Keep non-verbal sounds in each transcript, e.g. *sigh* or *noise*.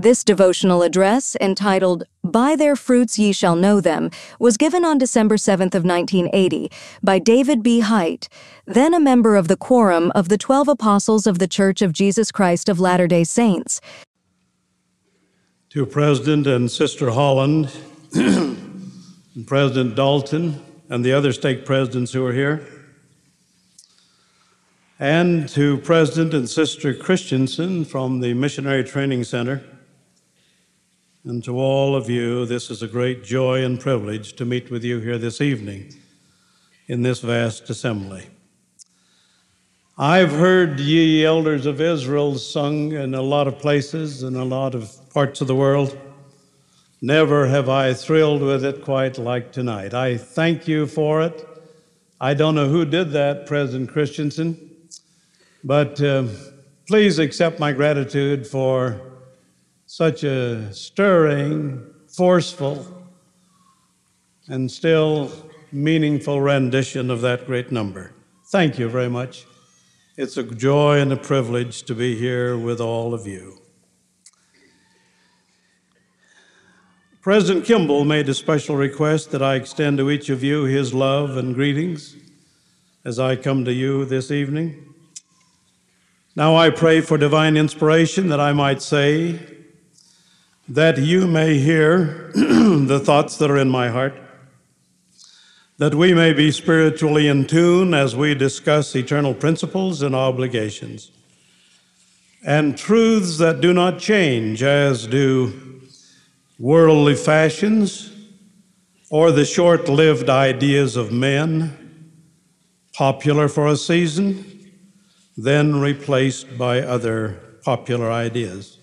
This devotional address, entitled By Their Fruits Ye Shall Know Them, was given on December 7th of 1980 by David B. Haight, then a member of the Quorum of the Twelve Apostles of the Church of Jesus Christ of Latter-day Saints. To President and Sister Holland, *clears throat* and President Dalton, and the other stake presidents who are here, and to President and Sister Christensen from the Missionary Training Center, and to all of you, this is a great joy and privilege to meet with you here this evening in this vast assembly. I've heard ye elders of Israel sung in a lot of places in a lot of parts of the world. Never have I thrilled with it quite like tonight. I thank you for it. I don't know who did that, President Christensen, but uh, please accept my gratitude for such a stirring, forceful, and still meaningful rendition of that great number. Thank you very much. It's a joy and a privilege to be here with all of you. President Kimball made a special request that I extend to each of you his love and greetings as I come to you this evening. Now I pray for divine inspiration that I might say that you may hear *clears throat* the thoughts that are in my heart, that we may be spiritually in tune as we discuss eternal principles and obligations, and truths that do not change, as do worldly fashions or the short lived ideas of men, popular for a season, then replaced by other popular ideas.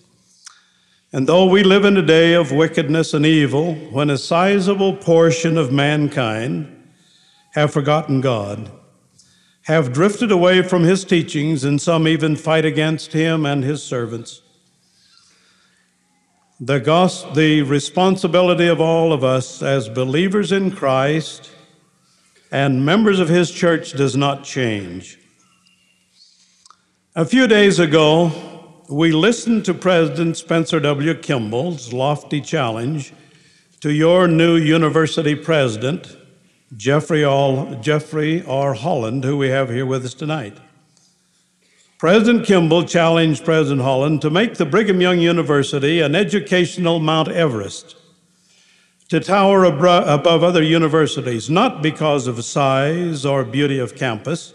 And though we live in a day of wickedness and evil, when a sizable portion of mankind have forgotten God, have drifted away from his teachings, and some even fight against him and his servants, the, gospel, the responsibility of all of us as believers in Christ and members of his church does not change. A few days ago, we listened to President Spencer W. Kimball's lofty challenge to your new university president, Jeffrey, All, Jeffrey R. Holland, who we have here with us tonight. President Kimball challenged President Holland to make the Brigham Young University an educational Mount Everest, to tower above other universities, not because of size or beauty of campus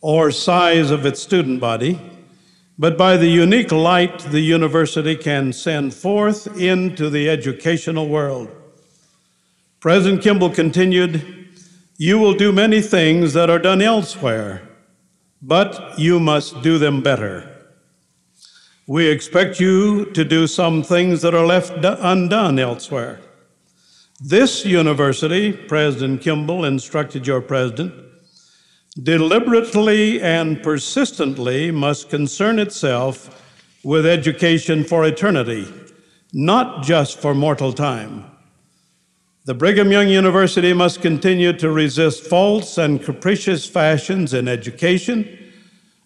or size of its student body but by the unique light the university can send forth into the educational world. President Kimball continued, You will do many things that are done elsewhere, but you must do them better. We expect you to do some things that are left undone elsewhere. This university, President Kimball instructed your president, deliberately and persistently must concern itself with education for eternity, not just for mortal time. The Brigham Young University must continue to resist false and capricious fashions in education,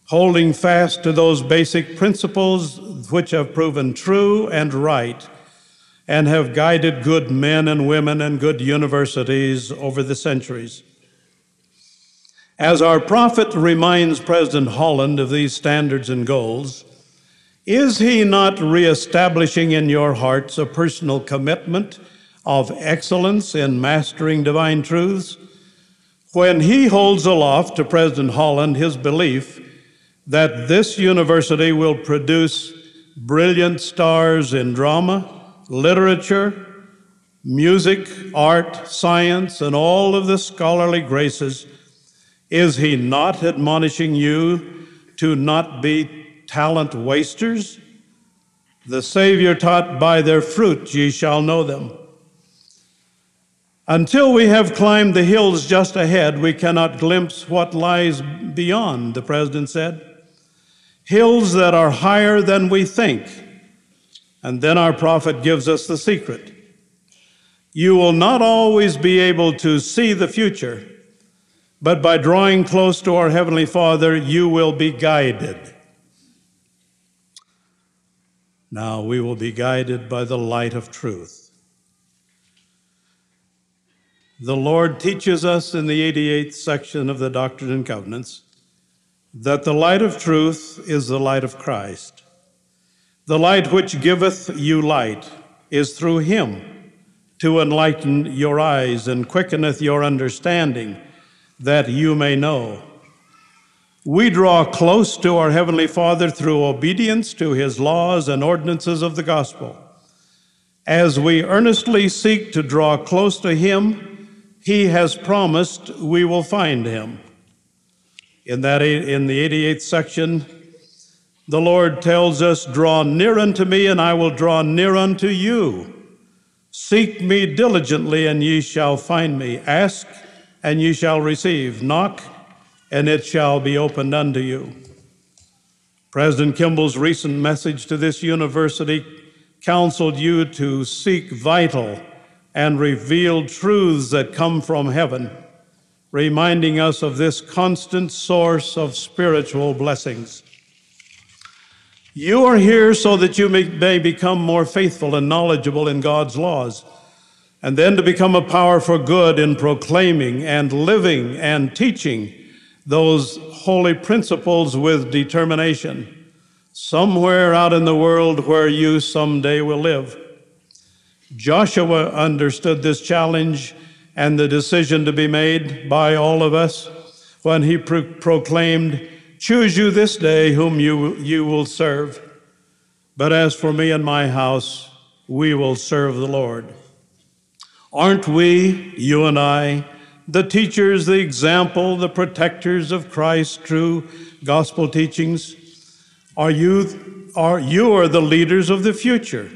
holding fast to those basic principles which have proven true and right and have guided good men and women and good universities over the centuries. As our prophet reminds President Holland of these standards and goals, is he not reestablishing in your hearts a personal commitment of excellence in mastering divine truths? When he holds aloft to President Holland his belief that this university will produce brilliant stars in drama, literature, music, art, science, and all of the scholarly graces is he not admonishing you to not be talent wasters? The Savior taught, By their fruit ye shall know them. Until we have climbed the hills just ahead, we cannot glimpse what lies beyond, the president said. Hills that are higher than we think. And then our prophet gives us the secret. You will not always be able to see the future, but by drawing close to our Heavenly Father, you will be guided. Now we will be guided by the light of truth. The Lord teaches us in the 88th section of the Doctrine and Covenants that the light of truth is the light of Christ. The light which giveth you light is through him to enlighten your eyes and quickeneth your understanding that you may know. We draw close to our Heavenly Father through obedience to his laws and ordinances of the gospel. As we earnestly seek to draw close to him, he has promised we will find him. In, that, in the 88th section, the Lord tells us, Draw near unto me, and I will draw near unto you. Seek me diligently, and ye shall find me. Ask, and ye shall receive. Knock, and it shall be opened unto you. President Kimball's recent message to this university counseled you to seek vital and revealed truths that come from heaven, reminding us of this constant source of spiritual blessings. You are here so that you may, become more faithful and knowledgeable in God's laws, and then to become a power for good in proclaiming and living and teaching those holy principles with determination, somewhere out in the world where you someday will live. Joshua understood this challenge and the decision to be made by all of us when he pro- proclaimed, Choose you this day whom you, you will serve. But as for me and my house, we will serve the Lord. Aren't we, you and I, the teachers, the example, the protectors of Christ's true gospel teachings? Are you, are, you are the leaders of the future.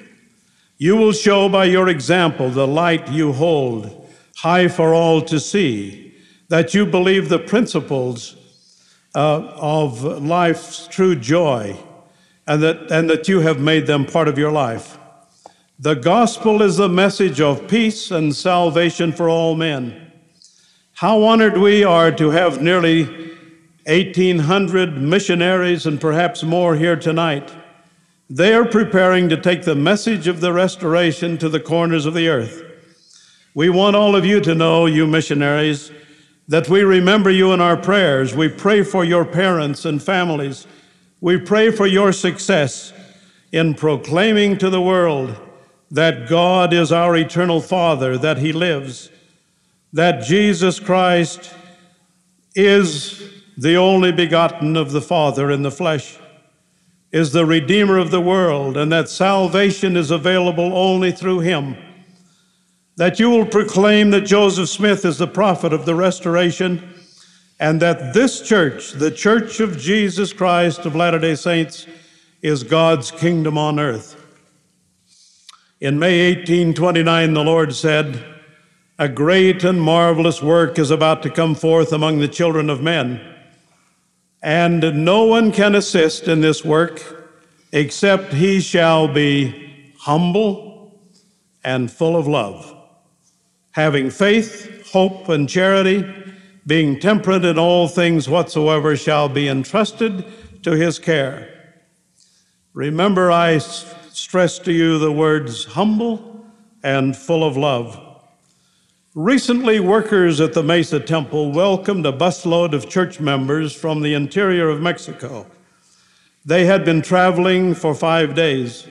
You will show by your example the light you hold high for all to see, that you believe the principles uh, of life's true joy, and that, and that you have made them part of your life. The gospel is the message of peace and salvation for all men. How honored we are to have nearly 1,800 missionaries and perhaps more here tonight they are preparing to take the message of the restoration to the corners of the earth. We want all of you to know, you missionaries, that we remember you in our prayers. We pray for your parents and families. We pray for your success in proclaiming to the world that God is our eternal Father, that He lives, that Jesus Christ is the only begotten of the Father in the flesh is the Redeemer of the world and that salvation is available only through him. That you will proclaim that Joseph Smith is the prophet of the restoration and that this church, the Church of Jesus Christ of Latter day Saints, is God's kingdom on earth. In May 1829, the Lord said, A great and marvelous work is about to come forth among the children of men and no one can assist in this work except he shall be humble and full of love, having faith, hope, and charity, being temperate in all things whatsoever shall be entrusted to his care. Remember, I stress to you the words humble and full of love. Recently, workers at the Mesa Temple welcomed a busload of church members from the interior of Mexico. They had been traveling for five days.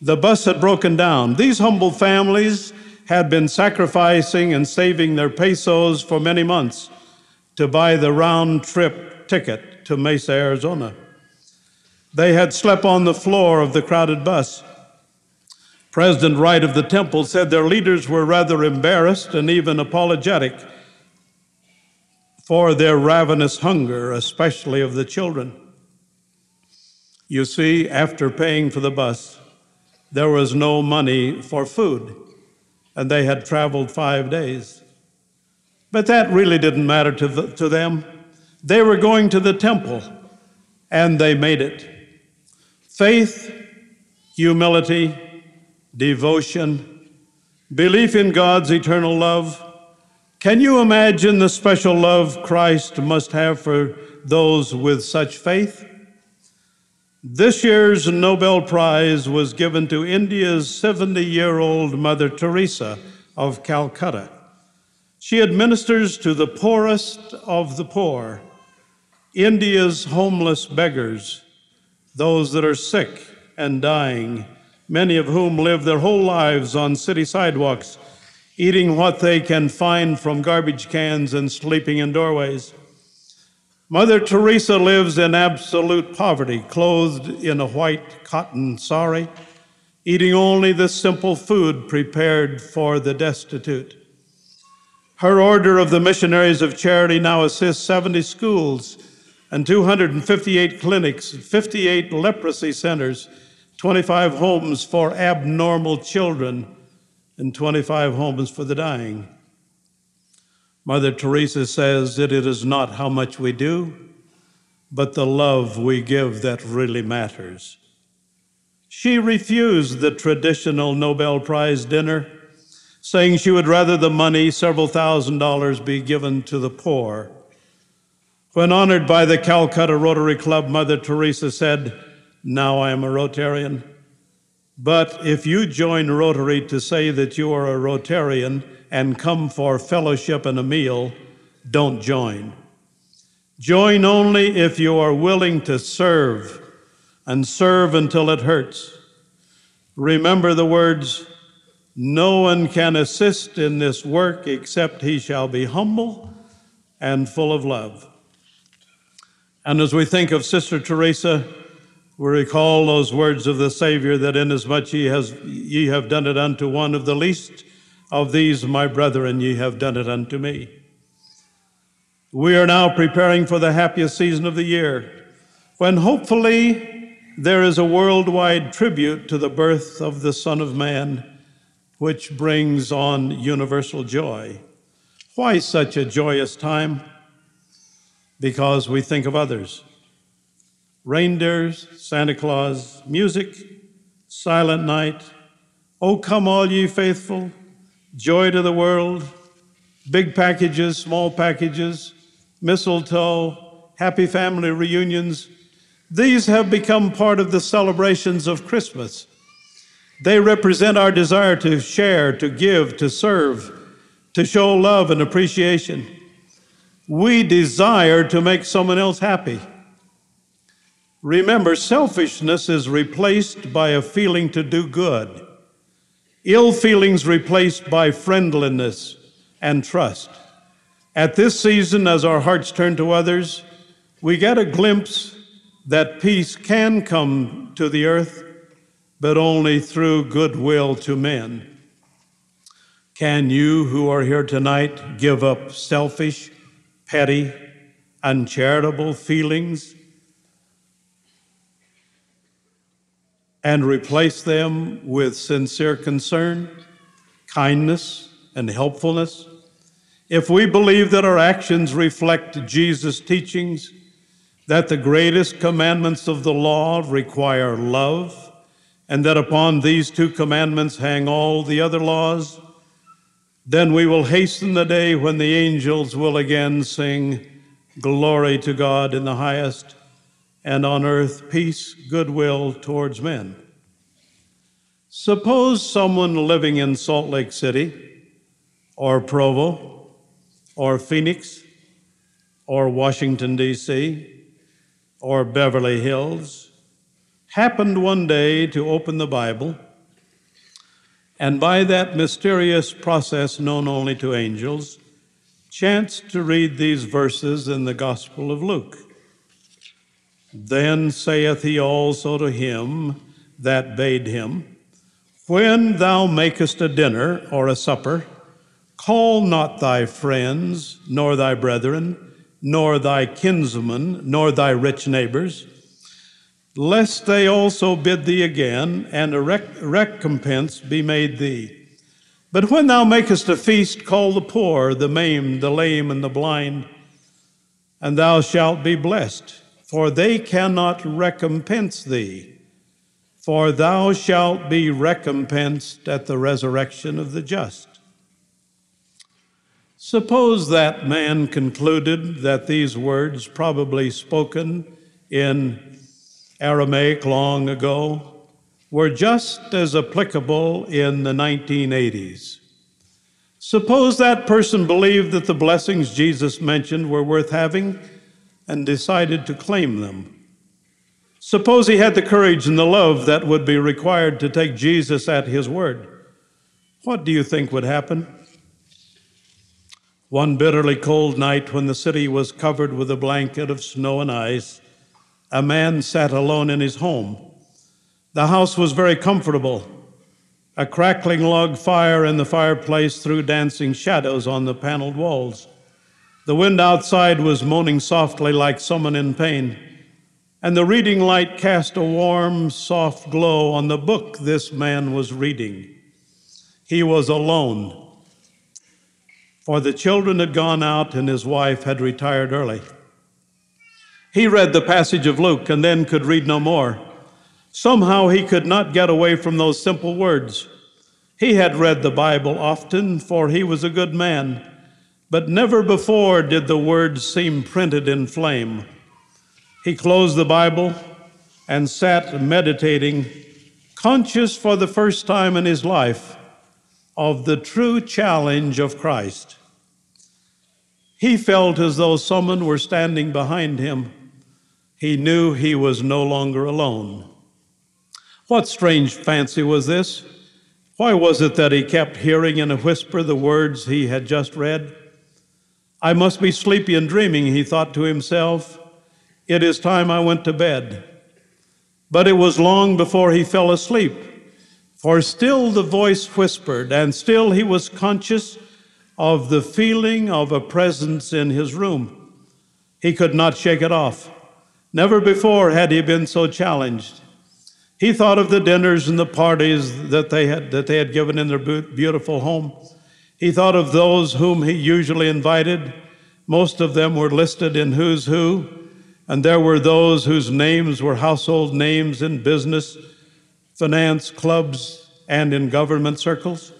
The bus had broken down. These humble families had been sacrificing and saving their pesos for many months to buy the round trip ticket to Mesa, Arizona. They had slept on the floor of the crowded bus. President Wright of the temple said their leaders were rather embarrassed and even apologetic for their ravenous hunger, especially of the children. You see, after paying for the bus, there was no money for food. and they had traveled five days. But that really didn't matter to, the, to them. They were going to the temple, and they made it. Faith, humility, devotion, belief in God's eternal love. Can you imagine the special love Christ must have for those with such faith? This year's Nobel Prize was given to India's 70 year old Mother Teresa of Calcutta. She administers to the poorest of the poor, India's homeless beggars, those that are sick and dying, many of whom live their whole lives on city sidewalks, eating what they can find from garbage cans and sleeping in doorways. Mother Teresa lives in absolute poverty, clothed in a white cotton sari, eating only the simple food prepared for the destitute. Her order of the Missionaries of Charity now assists 70 schools and 258 clinics, 58 leprosy centers, 25 homes for abnormal children, and 25 homes for the dying. Mother Teresa says that it is not how much we do, but the love we give that really matters. She refused the traditional Nobel Prize dinner, saying she would rather the money, several thousand dollars, be given to the poor. When honored by the Calcutta Rotary Club, Mother Teresa said, Now I am a Rotarian. But if you join Rotary to say that you are a Rotarian, and come for fellowship and a meal, don't join. Join only if you are willing to serve and serve until it hurts. Remember the words, No one can assist in this work except he shall be humble and full of love. And as we think of Sister Teresa, recall those words of the Savior that inasmuch ye, has, ye have done it unto one of the least of these, my brethren, ye have done it unto me. We are now preparing for the happiest season of the year, when hopefully there is a worldwide tribute to the birth of the Son of Man, which brings on universal joy. Why such a joyous time? Because we think of others. Reindeers, Santa Claus, music, silent night. Oh, come, all ye faithful, joy to the world, big packages, small packages, mistletoe, happy family reunions. These have become part of the celebrations of Christmas. They represent our desire to share, to give, to serve, to show love and appreciation. We desire to make someone else happy. Remember, selfishness is replaced by a feeling to do good ill feelings replaced by friendliness and trust. At this season, as our hearts turn to others, we get a glimpse that peace can come to the earth, but only through goodwill to men. Can you who are here tonight give up selfish, petty, uncharitable feelings and replace them with sincere concern, kindness, and helpfulness, if we believe that our actions reflect Jesus' teachings, that the greatest commandments of the law require love, and that upon these two commandments hang all the other laws, then we will hasten the day when the angels will again sing, Glory to God in the highest and on earth peace, goodwill towards men. Suppose someone living in Salt Lake City, or Provo, or Phoenix, or Washington, D.C., or Beverly Hills happened one day to open the Bible, and by that mysterious process known only to angels, chanced to read these verses in the Gospel of Luke. Then saith he also to him that bade him, When thou makest a dinner or a supper, call not thy friends, nor thy brethren, nor thy kinsmen, nor thy rich neighbors, lest they also bid thee again, and a rec- recompense be made thee. But when thou makest a feast, call the poor, the maimed, the lame, and the blind, and thou shalt be blessed, for they cannot recompense thee. For thou shalt be recompensed at the resurrection of the just. Suppose that man concluded that these words, probably spoken in Aramaic long ago, were just as applicable in the 1980s. Suppose that person believed that the blessings Jesus mentioned were worth having and decided to claim them. Suppose he had the courage and the love that would be required to take Jesus at his word. What do you think would happen? One bitterly cold night, when the city was covered with a blanket of snow and ice, a man sat alone in his home. The house was very comfortable. A crackling log fire in the fireplace threw dancing shadows on the paneled walls. The wind outside was moaning softly like someone in pain, and the reading light cast a warm, soft glow on the book this man was reading. He was alone for the children had gone out and his wife had retired early. He read the passage of Luke and then could read no more. Somehow he could not get away from those simple words. He had read the Bible often, for he was a good man, but never before did the words seem printed in flame. He closed the Bible and sat meditating, conscious for the first time in his life of the true challenge of Christ. He felt as though someone were standing behind him. He knew he was no longer alone. What strange fancy was this? Why was it that he kept hearing in a whisper the words he had just read? I must be sleepy and dreaming, he thought to himself. It is time I went to bed. But it was long before he fell asleep. For still the voice whispered, and still he was conscious of the feeling of a presence in his room. He could not shake it off. Never before had he been so challenged. He thought of the dinners and the parties that they had, that they had given in their beautiful home. He thought of those whom he usually invited. Most of them were listed in Who's Who, and there were those whose names were household names in business finance clubs, and in government circles.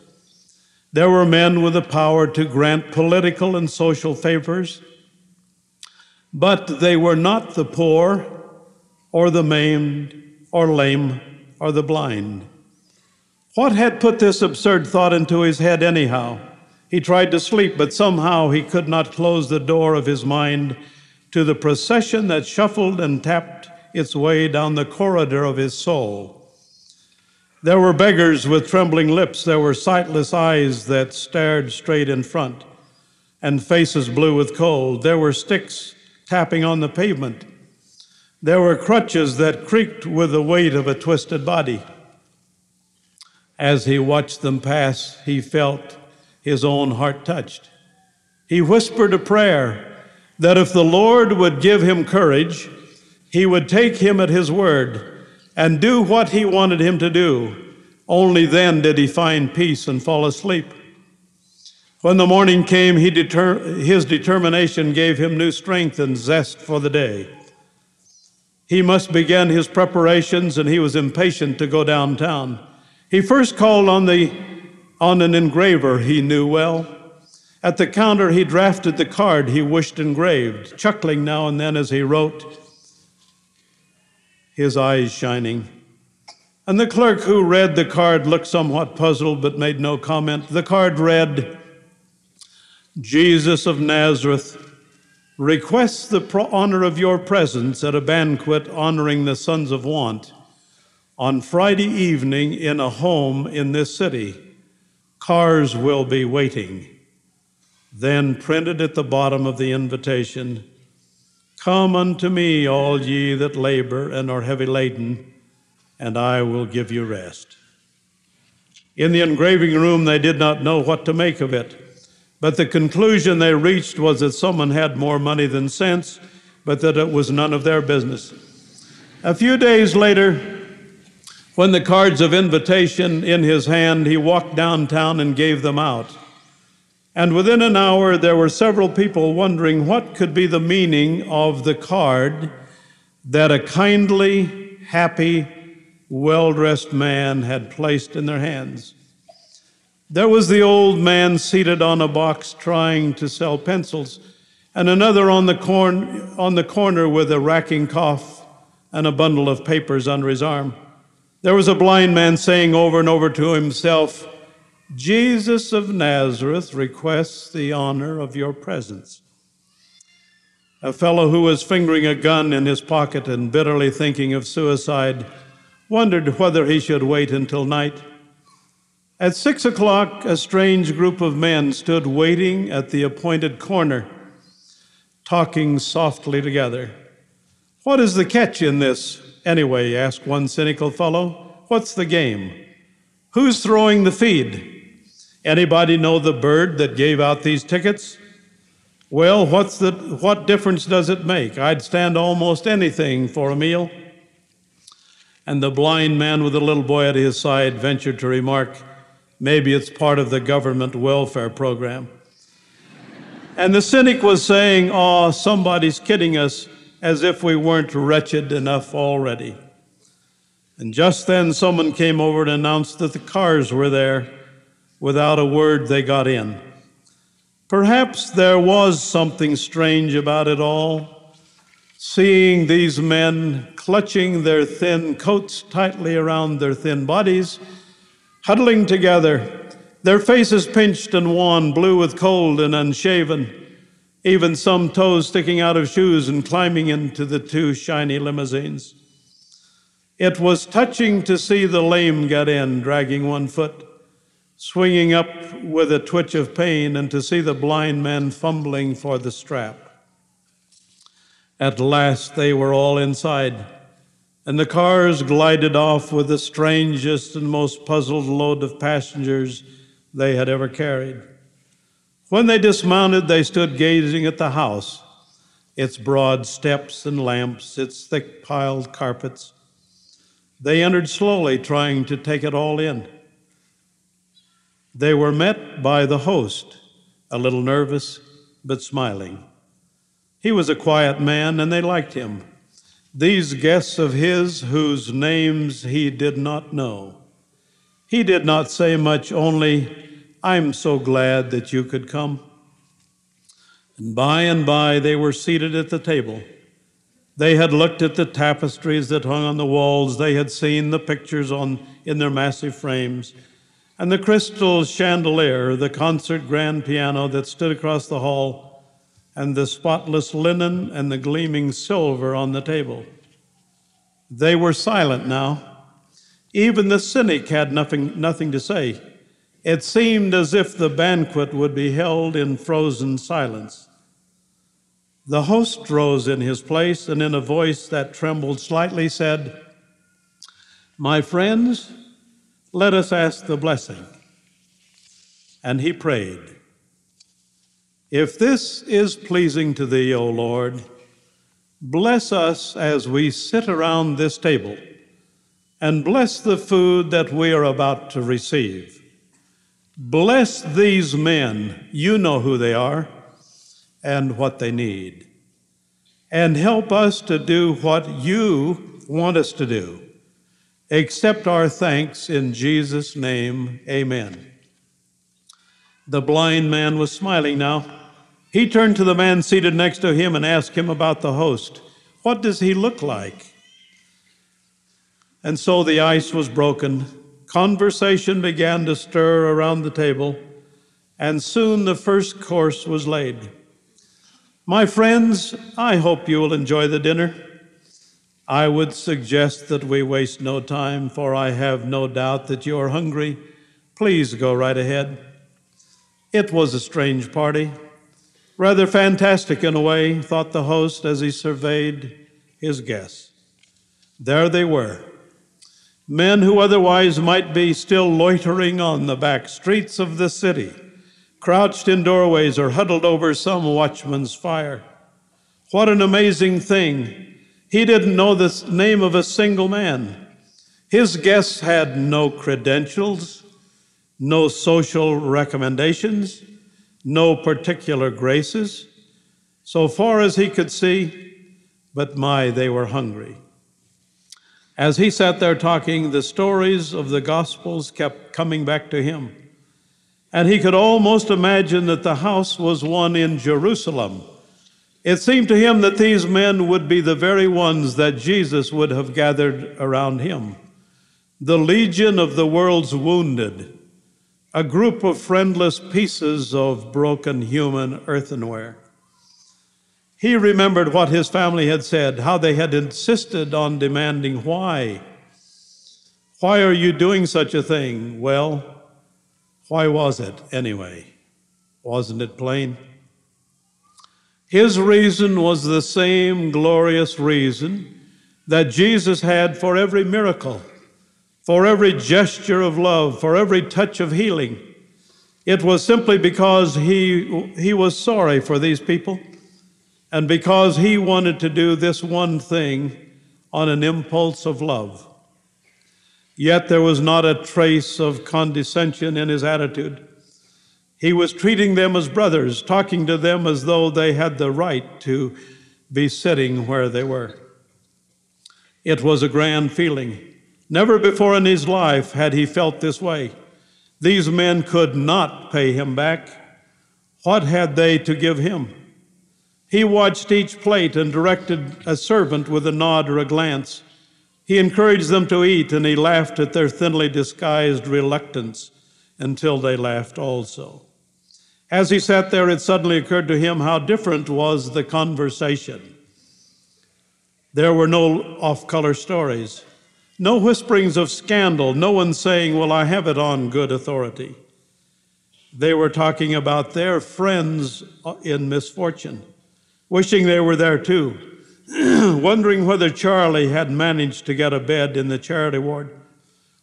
There were men with the power to grant political and social favors, but they were not the poor or the maimed or lame or the blind. What had put this absurd thought into his head, anyhow? He tried to sleep, but somehow he could not close the door of his mind to the procession that shuffled and tapped its way down the corridor of his soul. There were beggars with trembling lips. There were sightless eyes that stared straight in front, and faces blue with cold. There were sticks tapping on the pavement. There were crutches that creaked with the weight of a twisted body. As he watched them pass, he felt his own heart touched. He whispered a prayer that if the Lord would give him courage, he would take him at his word and do what he wanted him to do. Only then did he find peace and fall asleep. When the morning came, deter- his determination gave him new strength and zest for the day. He must begin his preparations, and he was impatient to go downtown. He first called on, the, on an engraver he knew well. At the counter, he drafted the card he wished engraved, chuckling now and then as he wrote his eyes shining. And the clerk who read the card looked somewhat puzzled but made no comment. The card read Jesus of Nazareth requests the honor of your presence at a banquet honoring the sons of want on Friday evening in a home in this city. Cars will be waiting. Then printed at the bottom of the invitation Come unto me, all ye that labor and are heavy laden, and I will give you rest. In the engraving room, they did not know what to make of it, but the conclusion they reached was that someone had more money than sense, but that it was none of their business. A few days later, When the cards of invitation in his hand, he walked downtown and gave them out. And within an hour, there were several people wondering what could be the meaning of the card that a kindly, happy, well dressed man had placed in their hands. There was the old man seated on a box trying to sell pencils, and another on the, on the corner with a racking cough and a bundle of papers under his arm. There was a blind man saying over and over to himself, Jesus of Nazareth requests the honor of your presence. A fellow who was fingering a gun in his pocket and bitterly thinking of suicide wondered whether he should wait until night. At six o'clock, a strange group of men stood waiting at the appointed corner, talking softly together. What is the catch in this, anyway? asked one cynical fellow. What's the game? Who's throwing the feed? Anybody know the bird that gave out these tickets? Well, what's the, what difference does it make? I'd stand almost anything for a meal. And the blind man with the little boy at his side ventured to remark, maybe it's part of the government welfare program. and the cynic was saying, oh, somebody's kidding us, as if we weren't wretched enough already. And just then someone came over and announced that the cars were there Without a word, they got in. Perhaps there was something strange about it all. Seeing these men clutching their thin coats tightly around their thin bodies, huddling together, their faces pinched and wan, blue with cold and unshaven, even some toes sticking out of shoes and climbing into the two shiny limousines. It was touching to see the lame get in, dragging one foot swinging up with a twitch of pain, and to see the blind man fumbling for the strap. At last they were all inside, and the cars glided off with the strangest and most puzzled load of passengers they had ever carried. When they dismounted, they stood gazing at the house, its broad steps and lamps, its thick piled carpets. They entered slowly, trying to take it all in. They were met by the host, a little nervous but smiling. He was a quiet man, and they liked him. These guests of his, whose names he did not know. He did not say much, only, I'm so glad that you could come. And by and by they were seated at the table. They had looked at the tapestries that hung on the walls, they had seen the pictures on, in their massive frames and the crystal chandelier, the concert grand piano that stood across the hall, and the spotless linen and the gleaming silver on the table. They were silent now. Even the cynic had nothing, nothing to say. It seemed as if the banquet would be held in frozen silence. The host rose in his place and, in a voice that trembled slightly, said, My friends, let us ask the blessing. And he prayed, If this is pleasing to thee, O Lord, bless us as we sit around this table, and bless the food that we are about to receive. Bless these men, you know who they are and what they need. And help us to do what you want us to do Accept our thanks in Jesus' name. Amen. The blind man was smiling now. He turned to the man seated next to him and asked him about the host. What does he look like? And so the ice was broken. Conversation began to stir around the table, and soon the first course was laid. My friends, I hope you will enjoy the dinner. I would suggest that we waste no time, for I have no doubt that you are hungry. Please go right ahead. It was a strange party, rather fantastic in a way, thought the host as he surveyed his guests. There they were, men who otherwise might be still loitering on the back streets of the city, crouched in doorways or huddled over some watchman's fire. What an amazing thing! He didn't know the name of a single man. His guests had no credentials, no social recommendations, no particular graces, so far as he could see, but my, they were hungry. As he sat there talking, the stories of the Gospels kept coming back to him. And he could almost imagine that the house was one in Jerusalem. It seemed to him that these men would be the very ones that Jesus would have gathered around him. The legion of the world's wounded, a group of friendless pieces of broken human earthenware. He remembered what his family had said, how they had insisted on demanding why. Why are you doing such a thing? Well, why was it anyway? Wasn't it plain? His reason was the same glorious reason that Jesus had for every miracle, for every gesture of love, for every touch of healing. It was simply because he, he was sorry for these people and because he wanted to do this one thing on an impulse of love. Yet there was not a trace of condescension in his attitude. He was treating them as brothers, talking to them as though they had the right to be sitting where they were. It was a grand feeling. Never before in his life had he felt this way. These men could not pay him back. What had they to give him? He watched each plate and directed a servant with a nod or a glance. He encouraged them to eat, and he laughed at their thinly disguised reluctance until they laughed also. As he sat there, it suddenly occurred to him how different was the conversation. There were no off color stories, no whisperings of scandal, no one saying, Well, I have it on good authority. They were talking about their friends in misfortune wishing they were there too, *clears throat* wondering whether Charlie had managed to get a bed in the charity ward,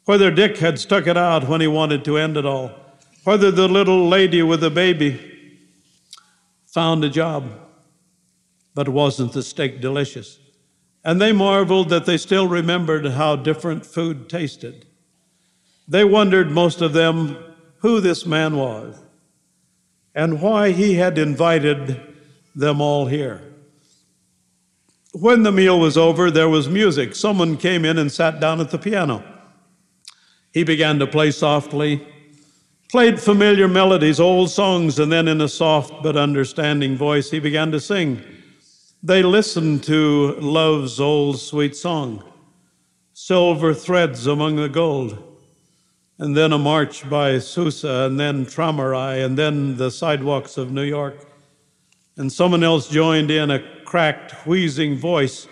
whether Dick had stuck it out when he wanted to end it all, whether the little lady with the baby found a job, but wasn't the steak delicious. And they marveled that they still remembered how different food tasted. They wondered, most of them, who this man was and why he had invited them all here. When the meal was over, there was music. Someone came in and sat down at the piano. He began to play softly, played familiar melodies, old songs, and then in a soft but understanding voice, he began to sing. They listened to love's old sweet song, Silver Threads Among the Gold, and then a march by Sousa, and then Traumerei, and then the sidewalks of New York and someone else joined in a cracked, wheezing voice.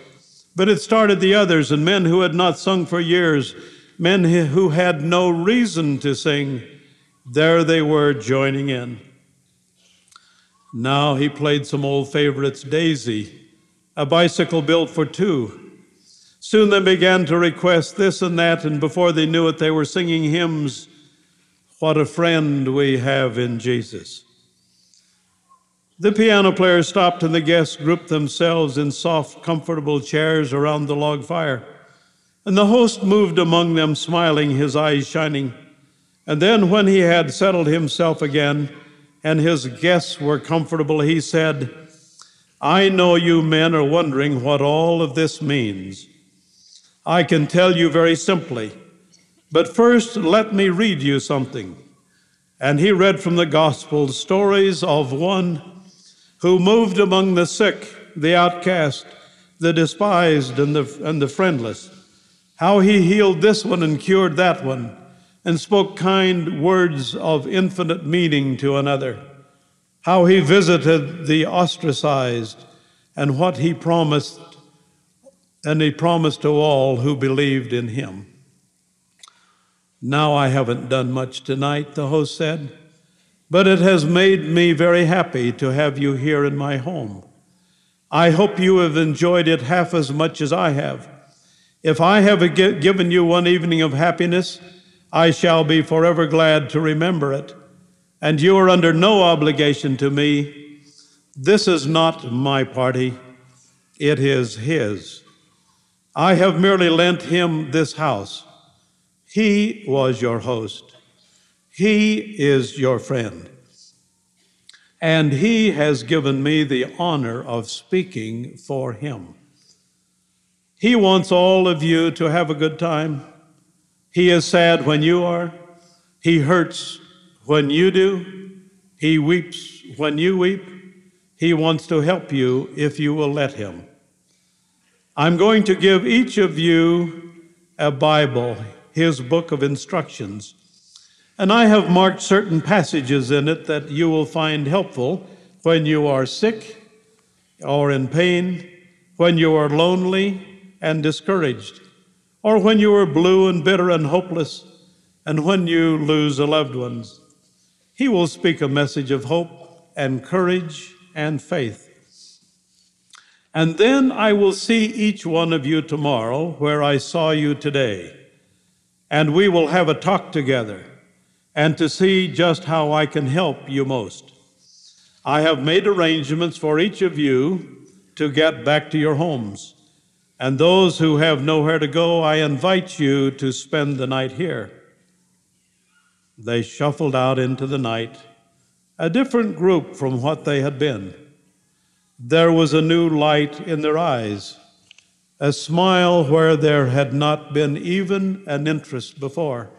But it started the others, and men who had not sung for years, men who had no reason to sing, there they were joining in. Now he played some old favorites Daisy, a bicycle built for two. Soon they began to request this and that, and before they knew it, they were singing hymns What a friend we have in Jesus. The piano player stopped and the guests grouped themselves in soft, comfortable chairs around the log fire. And the host moved among them, smiling, his eyes shining. And then, when he had settled himself again and his guests were comfortable, he said, I know you men are wondering what all of this means. I can tell you very simply. But first, let me read you something. And he read from the Gospel stories of one who moved among the sick, the outcast, the despised, and the, and the friendless. How he healed this one and cured that one, and spoke kind words of infinite meaning to another. How he visited the ostracized, and what he promised, and he promised to all who believed in him. Now I haven't done much tonight, the host said. But it has made me very happy to have you here in my home. I hope you have enjoyed it half as much as I have. If I have given you one evening of happiness, I shall be forever glad to remember it. And you are under no obligation to me. This is not my party, it is his. I have merely lent him this house. He was your host. He is your friend. And he has given me the honor of speaking for him. He wants all of you to have a good time. He is sad when you are. He hurts when you do. He weeps when you weep. He wants to help you if you will let him. I'm going to give each of you a Bible, his book of instructions. And I have marked certain passages in it that you will find helpful when you are sick or in pain, when you are lonely and discouraged, or when you are blue and bitter and hopeless, and when you lose a loved ones. He will speak a message of hope and courage and faith. And then I will see each one of you tomorrow where I saw you today, and we will have a talk together and to see just how I can help you most. I have made arrangements for each of you to get back to your homes. And those who have nowhere to go, I invite you to spend the night here. They shuffled out into the night, a different group from what they had been. There was a new light in their eyes, a smile where there had not been even an interest before.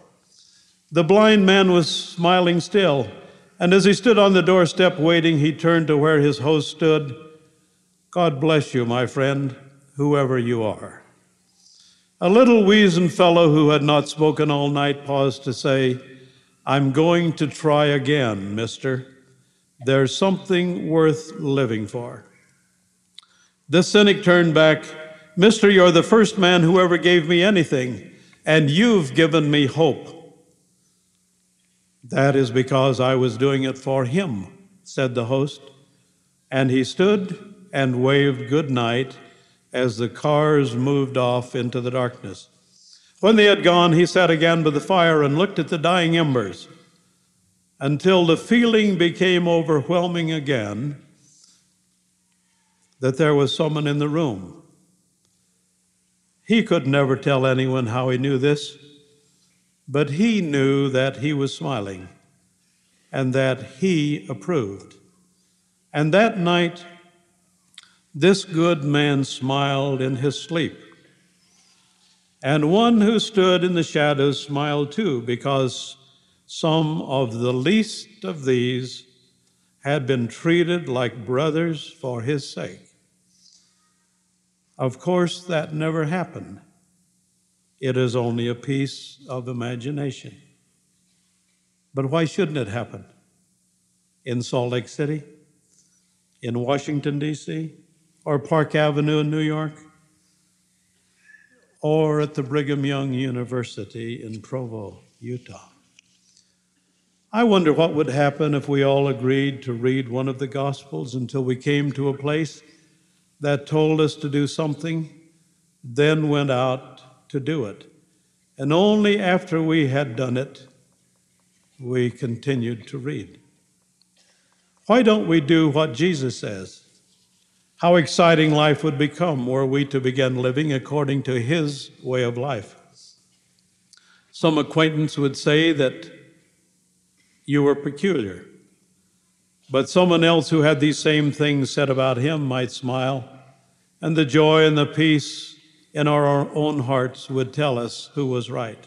The blind man was smiling still, and as he stood on the doorstep waiting, he turned to where his host stood. God bless you, my friend, whoever you are. A little weazened fellow who had not spoken all night paused to say, I'm going to try again, mister. There's something worth living for. The cynic turned back, Mister, you're the first man who ever gave me anything, and you've given me hope. That is because I was doing it for him, said the host. And he stood and waved good night as the cars moved off into the darkness. When they had gone, he sat again by the fire and looked at the dying embers until the feeling became overwhelming again that there was someone in the room. He could never tell anyone how he knew this. But he knew that he was smiling and that he approved. And that night, this good man smiled in his sleep. And one who stood in the shadows smiled too, because some of the least of these had been treated like brothers for his sake. Of course, that never happened. It is only a piece of imagination. But why shouldn't it happen? In Salt Lake City, in Washington, D.C., or Park Avenue in New York, or at the Brigham Young University in Provo, Utah. I wonder what would happen if we all agreed to read one of the Gospels until we came to a place that told us to do something, then went out to do it. And only after we had done it, we continued to read. Why don't we do what Jesus says? How exciting life would become were we to begin living according to his way of life. Some acquaintance would say that you were peculiar, but someone else who had these same things said about him might smile, and the joy and the peace in our own hearts would tell us who was right.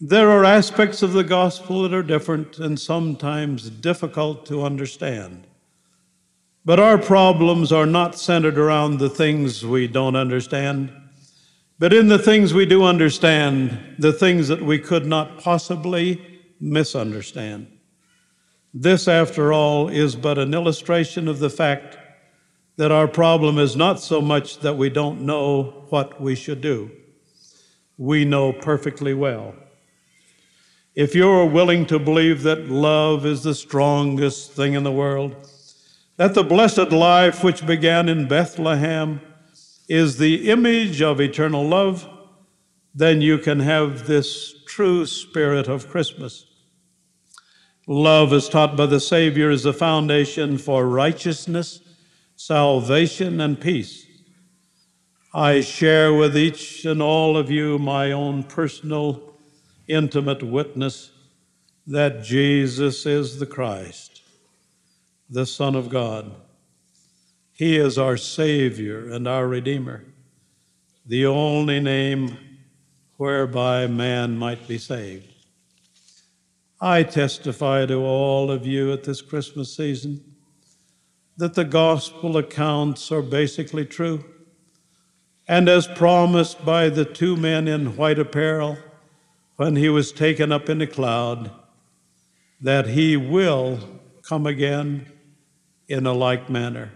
There are aspects of the gospel that are different and sometimes difficult to understand. But our problems are not centered around the things we don't understand, but in the things we do understand, the things that we could not possibly misunderstand. This, after all, is but an illustration of the fact that our problem is not so much that we don't know what we should do. We know perfectly well. If you're willing to believe that love is the strongest thing in the world, that the blessed life which began in Bethlehem is the image of eternal love, then you can have this true spirit of Christmas. Love, as taught by the Savior, is the foundation for righteousness salvation, and peace. I share with each and all of you my own personal, intimate witness that Jesus is the Christ, the Son of God. He is our Savior and our Redeemer, the only name whereby man might be saved. I testify to all of you at this Christmas season that the gospel accounts are basically true. And as promised by the two men in white apparel when he was taken up in a cloud, that he will come again in a like manner.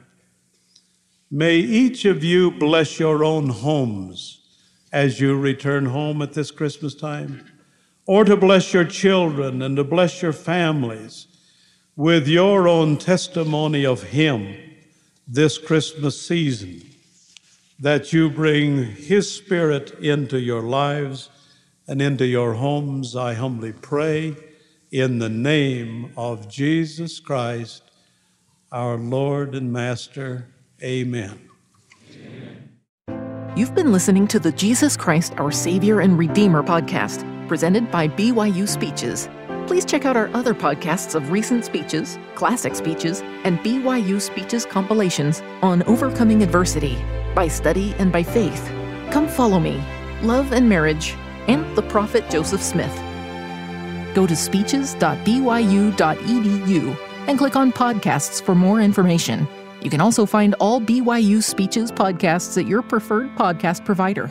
May each of you bless your own homes as you return home at this Christmas time, or to bless your children and to bless your families with your own testimony of Him this Christmas season, that you bring His Spirit into your lives and into your homes. I humbly pray in the name of Jesus Christ, our Lord and Master. Amen. You've been listening to the Jesus Christ, Our Savior and Redeemer podcast, presented by BYU Speeches. Please check out our other podcasts of recent speeches, classic speeches, and BYU Speeches compilations on overcoming adversity by study and by faith. Come follow me, love and marriage, and the prophet Joseph Smith. Go to speeches.byu.edu and click on podcasts for more information. You can also find all BYU Speeches podcasts at your preferred podcast provider.